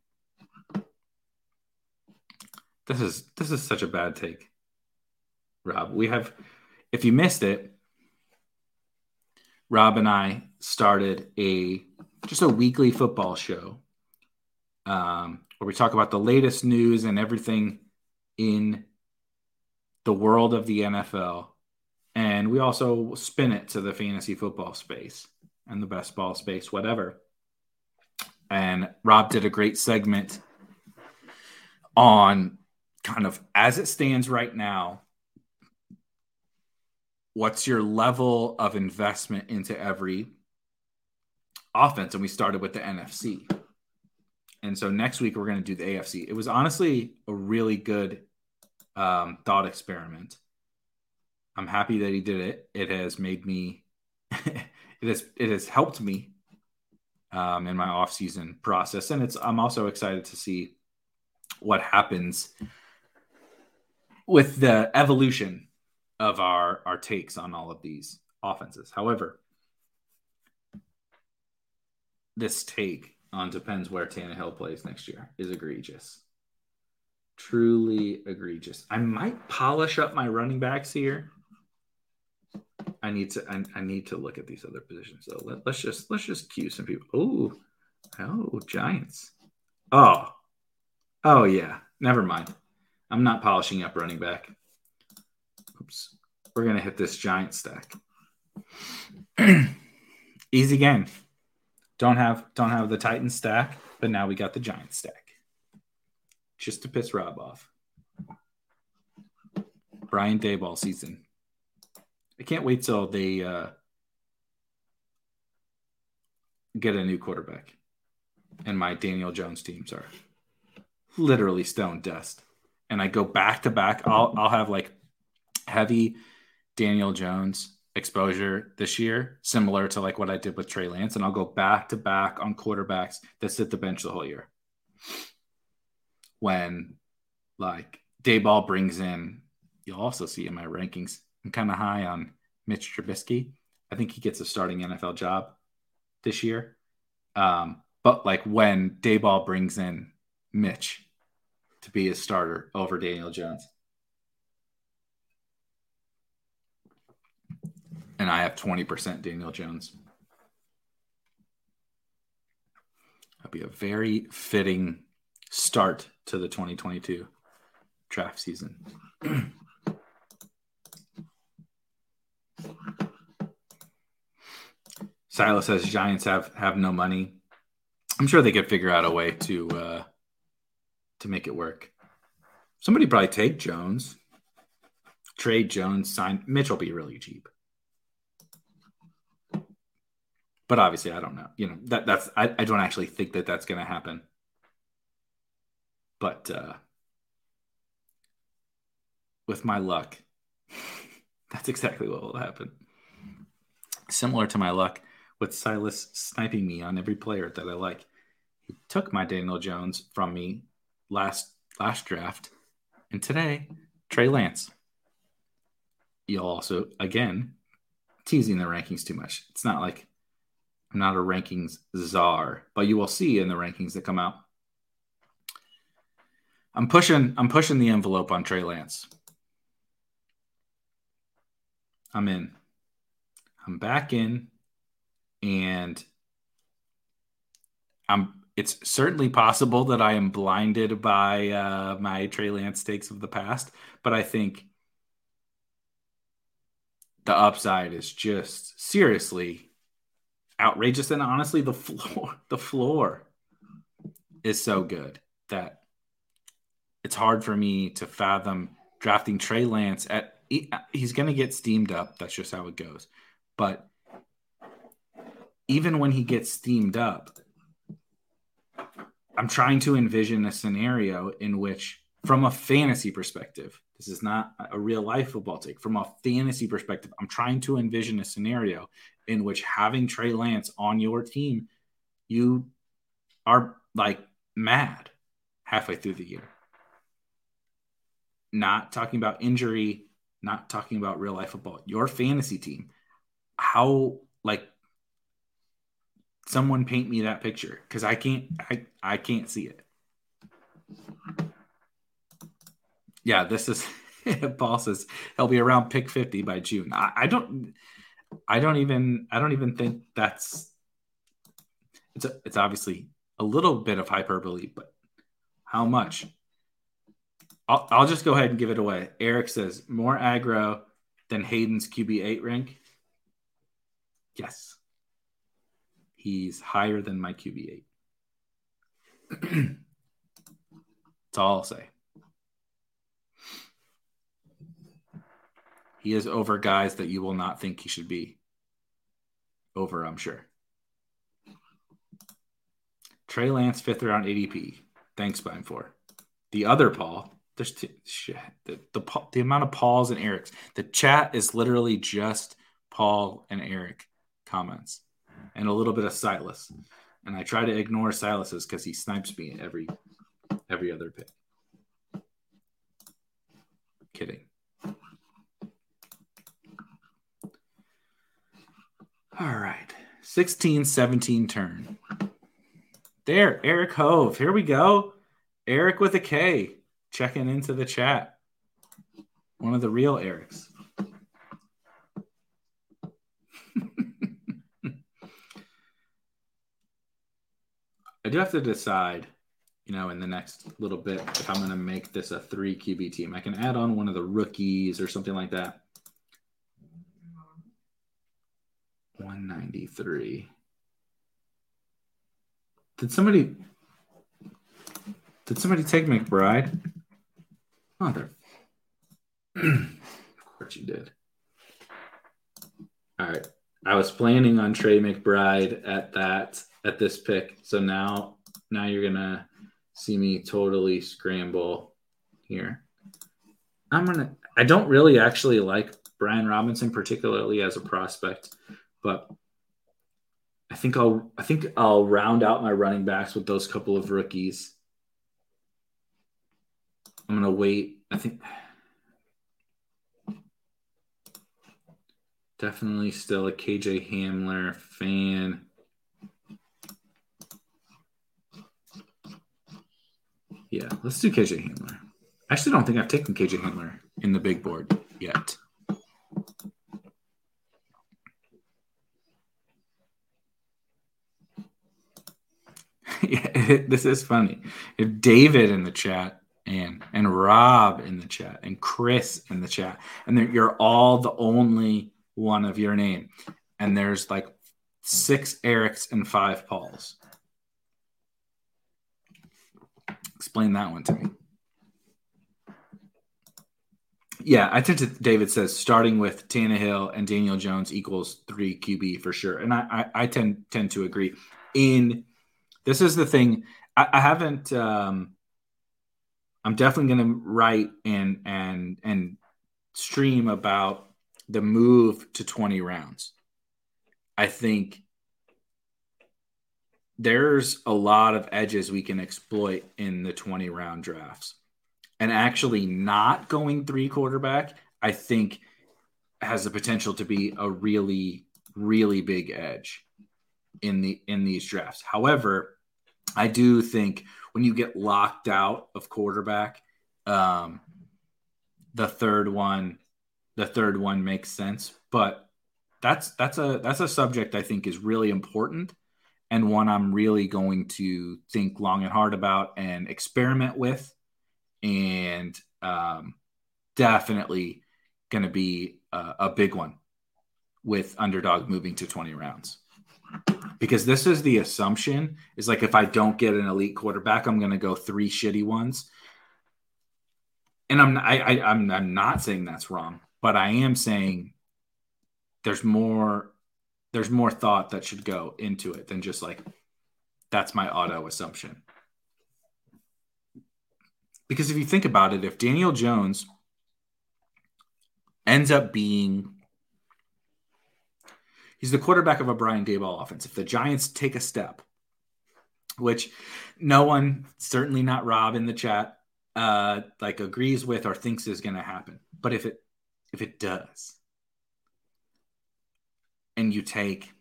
This is this is such a bad take, Rob. We have, if you missed it, Rob and I started a just a weekly football show um, where we talk about the latest news and everything in the world of the NFL and we also spin it to the fantasy football space and the best ball space, whatever. And Rob did a great segment on kind of as it stands right now, what's your level of investment into every offense? And we started with the NFC. And so next week we're going to do the AFC. It was honestly a really good um, thought experiment. I'm happy that he did it. It has made me, it has it has helped me um, in my off season process, and it's I'm also excited to see what happens with the evolution of our our takes on all of these offenses. However, this take on depends where Tannehill plays next year is egregious. Truly egregious. I might polish up my running backs here I need to I, I, need to look at these other positions. So let, us just let's just cue some people. Oh, oh, Giants. Oh, oh yeah. Never mind. I'm not polishing up running back. Oops. We're gonna hit this giant stack. Easy game. Don't have don't have the Titan stack, but now we got the giant stack. Just to piss Rob off. Brian Daboll season. I can't wait till they uh, get a new quarterback. and my Daniel Jones teams are literally stone dust. And I go back to back. I'll I'll have like heavy Daniel Jones exposure this year, similar to like what I did with Trey Lance, and I'll go back to back on quarterbacks that sit the bench the whole year. When like Daboll brings in, you'll also see in my rankings, I'm kind of high on Mitch Trubisky. I think he gets a starting NFL job this year. Um, but like when Daboll brings in Mitch to be a starter over Daniel Jones. And I have 20% Daniel Jones. That'd be a very fitting start to the 2022 draft season. Silas says Giants have have no money. I'm sure they could figure out a way to uh, to make it work. Somebody probably take Jones, trade Jones, sign Mitch will be really cheap. But obviously, I don't know. You know that that's I, I don't actually think that that's going to happen. But uh, with my luck, that's exactly what will happen. Similar to my luck with Silas sniping me on every player that I like. He took my Daniel Jones from me last last draft, and today Trey Lance. You'll also again teasing the rankings too much. It's not like I'm not a rankings czar, but you will see in the rankings that come out. I'm pushing I'm pushing the envelope on Trey Lance. I'm in. I'm back in and I'm it's certainly possible that I am blinded by uh, my Trey Lance stakes of the past, but I think the upside is just seriously outrageous, and honestly, the floor the floor is so good that it's hard for me to fathom drafting Trey Lance at. He's going to get steamed up. That's just how it goes. But even when he gets steamed up, I'm trying to envision a scenario in which, from a fantasy perspective, this is not a real life football take. From a fantasy perspective, I'm trying to envision a scenario in which having Trey Lance on your team, you are like mad halfway through the year. Not talking about injury, not talking about real life football. Your fantasy team, how like someone paint me that picture because I can't I, I can't see it. Yeah, this is Paul says he'll be around pick 50 by June. I, I don't I don't even I don't even think that's it's a, it's obviously a little bit of hyperbole, but how much? I'll, I'll just go ahead and give it away. Eric says more aggro than Hayden's QB8 rank. Yes. He's higher than my QB8. That's all I'll say. He is over guys that you will not think he should be over, I'm sure. Trey Lance, fifth round ADP. Thanks, Spine for the other Paul. There's t- shit, the, the the amount of Pauls and Erics. The chat is literally just Paul and Eric comments and a little bit of Silas. And I try to ignore Silas's because he snipes me every every other pick. Kidding. All right. 16 17 turn. There, Eric Hove. Here we go. Eric with a K checking into the chat. One of the real Erics. I do have to decide, you know, in the next little bit if I'm going to make this a three QB team. I can add on one of the rookies or something like that. 193. Did somebody did somebody take McBride? Oh, they're of course you did. All right. I was planning on Trey McBride at that at this pick. So now now you're gonna see me totally scramble here. I'm gonna. I don't really actually like Brian Robinson particularly as a prospect, but I think I'll I think I'll round out my running backs with those couple of rookies. I'm gonna wait. I think definitely still a KJ Hamler fan. Yeah, let's do KJ Hamler. I actually don't think I've taken KJ Hamler in the big board yet. yeah, this is funny. If David in the chat and and Rob in the chat and Chris in the chat, and you're all the only one of your name, and there's like six Erics and five Pauls. Explain that one to me. Yeah, I tend to. David says starting with Tannehill and Daniel Jones equals three QB for sure, and I I, I tend tend to agree. In this is the thing. I, I haven't. Um, I'm definitely going to write and and and stream about the move to 20 rounds. I think there's a lot of edges we can exploit in the 20 round drafts. And actually not going three quarterback, I think has the potential to be a really really big edge in the in these drafts. However, I do think when you get locked out of quarterback, um, the third one, the third one makes sense. But that's that's a that's a subject I think is really important and one I'm really going to think long and hard about and experiment with, and um, definitely going to be a, a big one with underdog moving to 20 rounds because this is the assumption is like if I don't get an elite quarterback, I'm going to go three shitty ones. And I'm I, I I'm I'm not saying that's wrong, but I am saying there's more there's more thought that should go into it than just like that's my auto assumption. Because if you think about it, if Daniel Jones ends up being He's the quarterback of a Brian Daboll offense. If the Giants take a step, which no one, certainly not Rob in the chat, uh, like agrees with or thinks is going to happen, but if it if it does, and you take,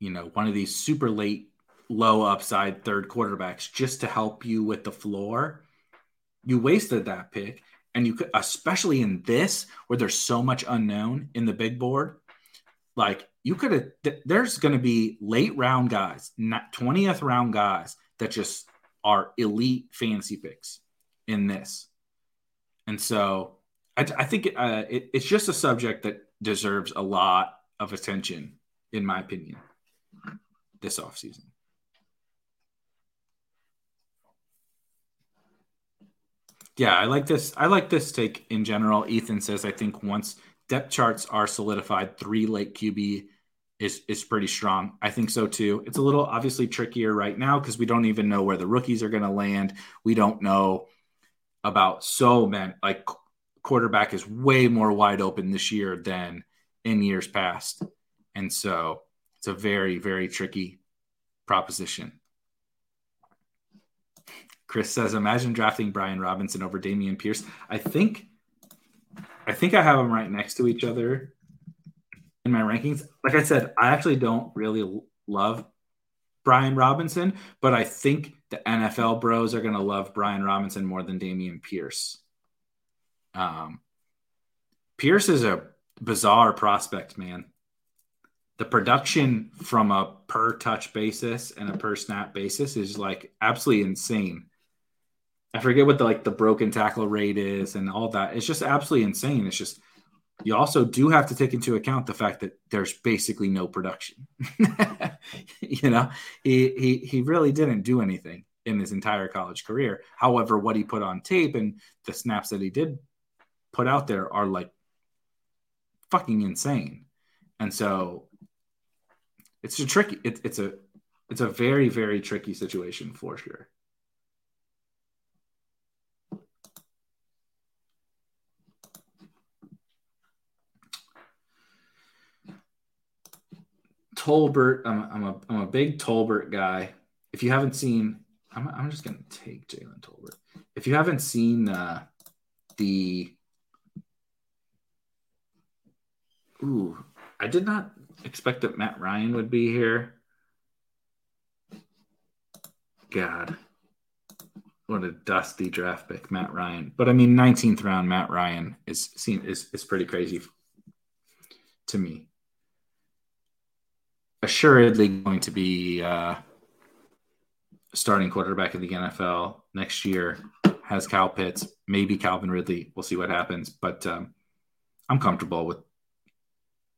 you know, one of these super late, low upside third quarterbacks just to help you with the floor, you wasted that pick. And you could especially in this where there's so much unknown in the big board like you could have th- there's going to be late round guys not 20th round guys that just are elite fantasy picks in this. And so i, I think uh, it, it's just a subject that deserves a lot of attention in my opinion this offseason Yeah, I like this. I like this take in general. Ethan says I think once depth charts are solidified, three late QB is is pretty strong. I think so too. It's a little obviously trickier right now because we don't even know where the rookies are going to land. We don't know about so many like quarterback is way more wide open this year than in years past. And so it's a very, very tricky proposition. Chris says, imagine drafting Brian Robinson over Dameon Pierce. I think I think I have them right next to each other in my rankings. Like I said, I actually don't really love Brian Robinson, but I think the NFL bros are going to love Brian Robinson more than Dameon Pierce. Um, Pierce is a bizarre prospect, man. The production from a per touch basis and a per snap basis is like absolutely insane. I forget what the like the broken tackle rate is and all that. It's just absolutely insane. It's just you also do have to take into account the fact that there's basically no production. you know, he, he he really didn't do anything in his entire college career. However, what he put on tape and the snaps that he did put out there are like fucking insane. And so it's a tricky it, it's a it's a very, very tricky situation for sure. Tolbert, I'm, I'm a I'm a big Tolbert guy. If you haven't seen, I'm, I'm just gonna take Jalen Tolbert. If you haven't seen uh, the, ooh, I did not expect that Matt Ryan would be here. God, what a dusty draft pick, Matt Ryan. But I mean, 19th round Matt Ryan is seen is is pretty crazy to me assuredly going to be uh, starting quarterback in the NFL next year. Has Kyle Pitts, maybe Calvin Ridley. We'll see what happens, but um, I'm comfortable with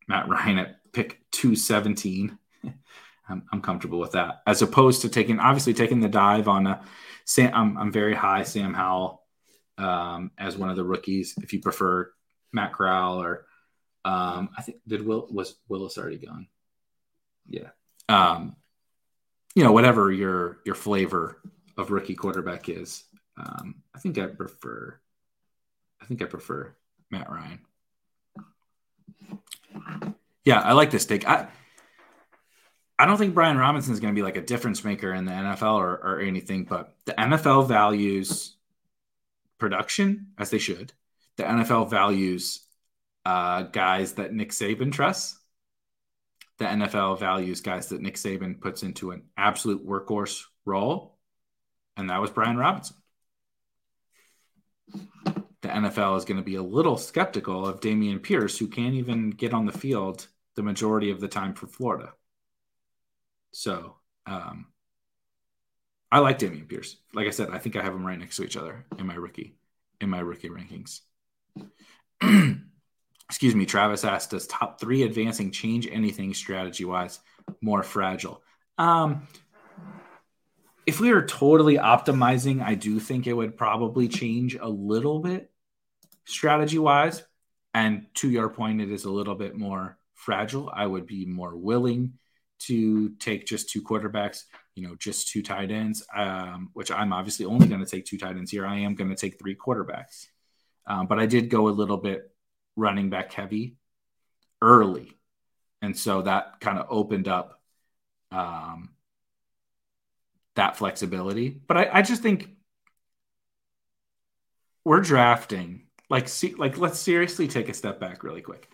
Matt Ryan at pick 217. I'm, I'm, comfortable with that, as opposed to taking obviously taking the dive on a Sam. I'm, I'm very high Sam Howell um, as one of the rookies. If you prefer Matt Corral or um, I think did Will was Willis already gone? Yeah. Um, you know, whatever your your flavor of rookie quarterback is, um, I think I prefer. I think I prefer Matt Ryan. Yeah, I like this take. I I don't think Brian Robinson is going to be like a difference maker in the NFL or, or anything, but the NFL values production as they should. The NFL values uh, guys that Nick Saban trusts the NFL values guys that Nick Saban puts into an absolute workhorse role, and that was Brian Robinson. NFL is going to be a little skeptical of Dameon Pierce, who can't even get on the field the majority of the time for Florida. So, um, I like Dameon Pierce. Like I said, I think I have them right next to each other in my rookie in my rookie rankings. excuse me, Travis asked, does top three advancing change anything strategy wise more fragile? Um, if we were totally optimizing, I do think it would probably change a little bit strategy wise. And to your point, it is a little bit more fragile. I would be more willing to take just two quarterbacks, you know, just two tight ends, um, which I'm obviously only going to take two tight ends here. I am going to take three quarterbacks. Um, but I did go a little bit running back heavy early. And so that kind of opened up um, that flexibility. But I, I just think we're drafting like see like let's seriously take a step back really quick.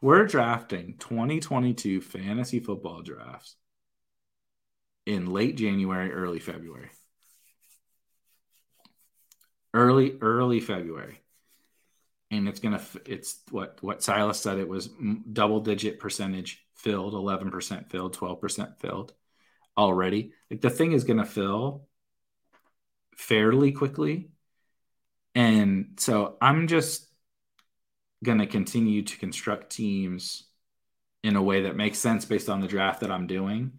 We're drafting 2022 fantasy football drafts in late January, early February. Early early February and it's gonna it's what what Silas said it was double digit percentage filled, eleven percent filled, twelve percent filled already. Like the thing is gonna fill fairly quickly, and so I'm just gonna continue to construct teams in a way that makes sense based on the draft that I'm doing,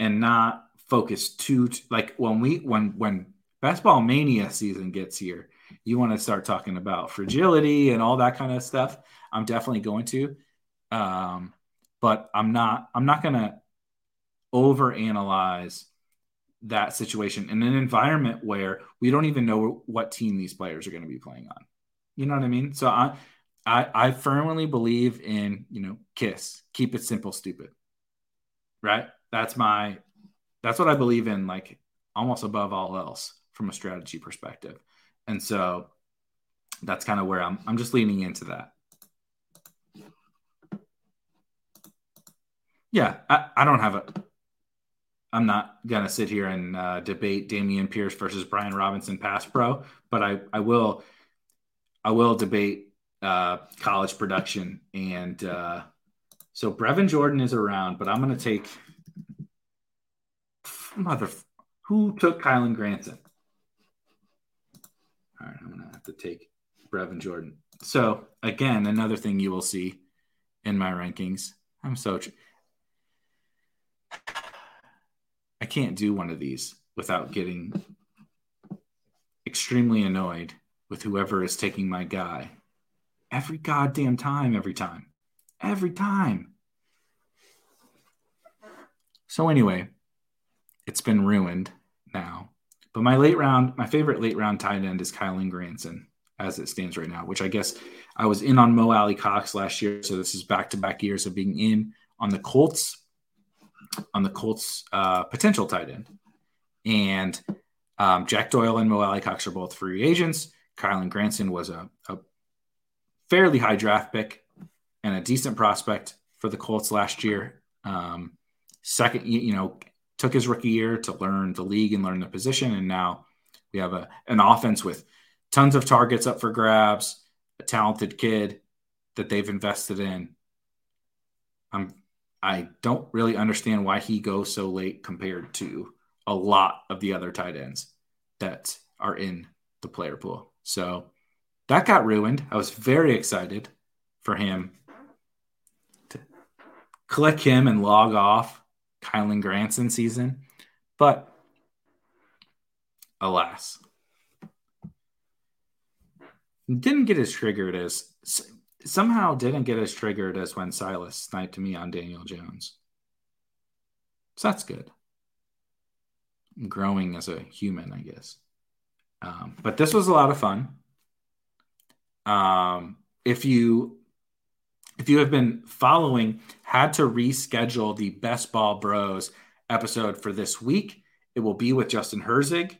and not focus too like when we when when basketball mania season gets here you want to start talking about fragility and all that kind of stuff, I'm definitely going to. Um, but I'm not. I'm not going to overanalyze that situation in an environment where we don't even know what team these players are going to be playing on. You know what I mean? So I, I, I firmly believe in you know kiss, keep it simple, stupid. Right? That's my. That's what I believe in. Like almost above all else from a strategy perspective. And so that's kind of where I'm I'm just leaning into that. Yeah, I, I don't have a I'm not gonna sit here and uh, debate Dameon Pierce versus Brian Robinson pass pro, but I, I will I will debate uh, college production and uh, so Brevin Jordan is around, but I'm gonna take mother who took Kylen Granson. All right, I'm gonna have to take Brevin Jordan. So again, another thing you will see in my rankings. I'm so tr- I can't do one of these without getting extremely annoyed with whoever is taking my guy every goddamn time, every time, every time. So anyway, it's been ruined now. But my late round, my favorite late round tight end is Kylen Granson as it stands right now, which I guess I was in on Mo Alie-Cox last year. So this is back to back years of being in on the Colts, on the Colts uh, potential tight end. And um, Jack Doyle and Mo Alie-Cox are both free agents. Kylen Granson was a, a fairly high draft pick and a decent prospect for the Colts last year. Um, second, you know, took his rookie year to learn the league and learn the position, and now we have a an offense with tons of targets up for grabs, a talented kid that they've invested in. I'm I don't really understand why he goes so late compared to a lot of the other tight ends that are in the player pool. So that got ruined. I was very excited for him to click him and log off Kylen Granson season. But alas, didn't get as triggered as somehow didn't get as triggered as when Silas sniped me on Daniel Jones. So that's good. I'm growing as a human, I guess. Um, but this was a lot of fun. Um, if you if you have been following, had to reschedule the Best Ball Bros episode for this week. It will be with Justin Herzig.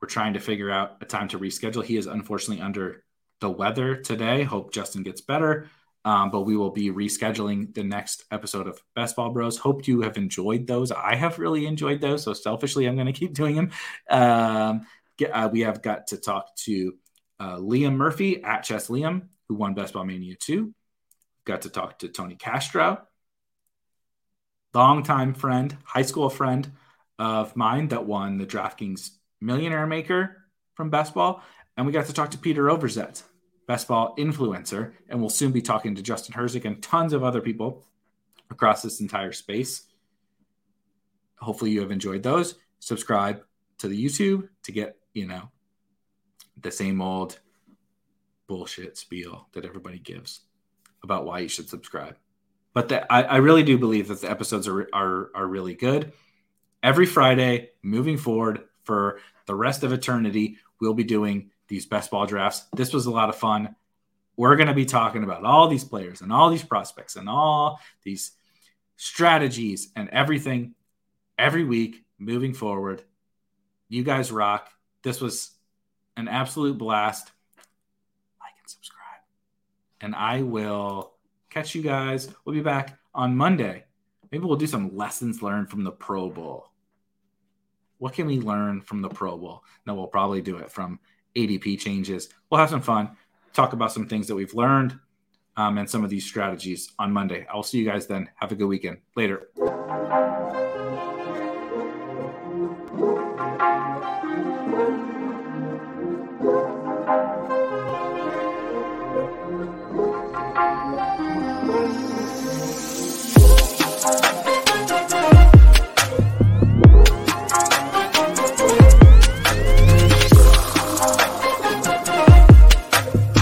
We're trying to figure out a time to reschedule. He is unfortunately under the weather today. Hope Justin gets better. Um, but we will be rescheduling the next episode of Best Ball Bros. Hope you have enjoyed those. I have really enjoyed those. So selfishly, I'm going to keep doing them. Um, get, uh, we have got to talk to uh, Liam Murphy at Chess Liam, who won Best Ball Mania 2. Got to talk to Tony Castro, longtime friend, high school friend of mine that won the DraftKings Millionaire Maker from Best Ball. And we got to talk to Peter Overzet, Best Ball influencer. And we'll soon be talking to Justin Herzig and tons of other people across this entire space. Hopefully, you have enjoyed those. Subscribe to the YouTube to get, you know, the same old bullshit spiel that everybody gives about why you should subscribe. But the, I, I really do believe that the episodes are, are are really good. Every Friday, moving forward for the rest of eternity, we'll be doing these best ball drafts. This was a lot of fun. We're going to be talking about all these players and all these prospects and all these strategies and everything every week moving forward. You guys rock. This was an absolute blast. Like and subscribe. And I will catch you guys. We'll be back on Monday. Maybe we'll do some lessons learned from the Pro Bowl. What can we learn from the Pro Bowl? No, we'll probably do it from ADP changes. We'll have some fun, talk about some things that we've learned um, and some of these strategies on Monday. I'll see you guys then. Have a good weekend. Later.